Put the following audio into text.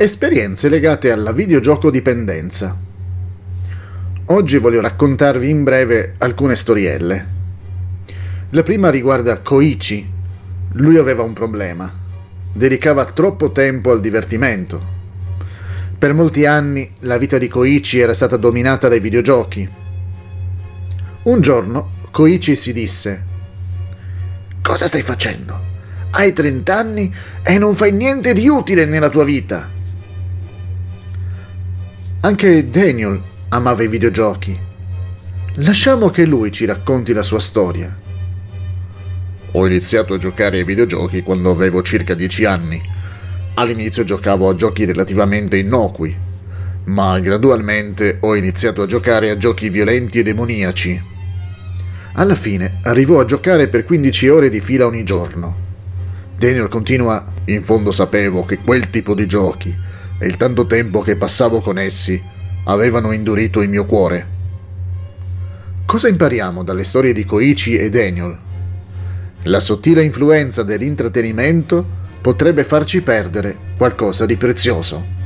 Esperienze legate alla videogioco dipendenza. Oggi voglio raccontarvi in breve alcune storielle. La prima riguarda Koichi. Lui aveva un problema. Dedicava troppo tempo al divertimento. Per molti anni la vita di Koichi era stata dominata dai videogiochi. Un giorno Koichi si disse Cosa stai facendo? Hai 30 anni e non fai niente di utile nella tua vita. Anche Daniel amava i videogiochi. Lasciamo che lui ci racconti la sua storia. Ho iniziato a giocare ai videogiochi quando avevo circa 10 anni. All'inizio giocavo a giochi relativamente innocui, ma gradualmente ho iniziato a giocare a giochi violenti e demoniaci. Alla fine arrivò a giocare per 15 ore di fila ogni giorno. Daniel continua, in fondo sapevo che quel tipo di giochi e il tanto tempo che passavo con essi avevano indurito il mio cuore. Cosa impariamo dalle storie di Koichi e Daniel? La sottile influenza dell'intrattenimento potrebbe farci perdere qualcosa di prezioso.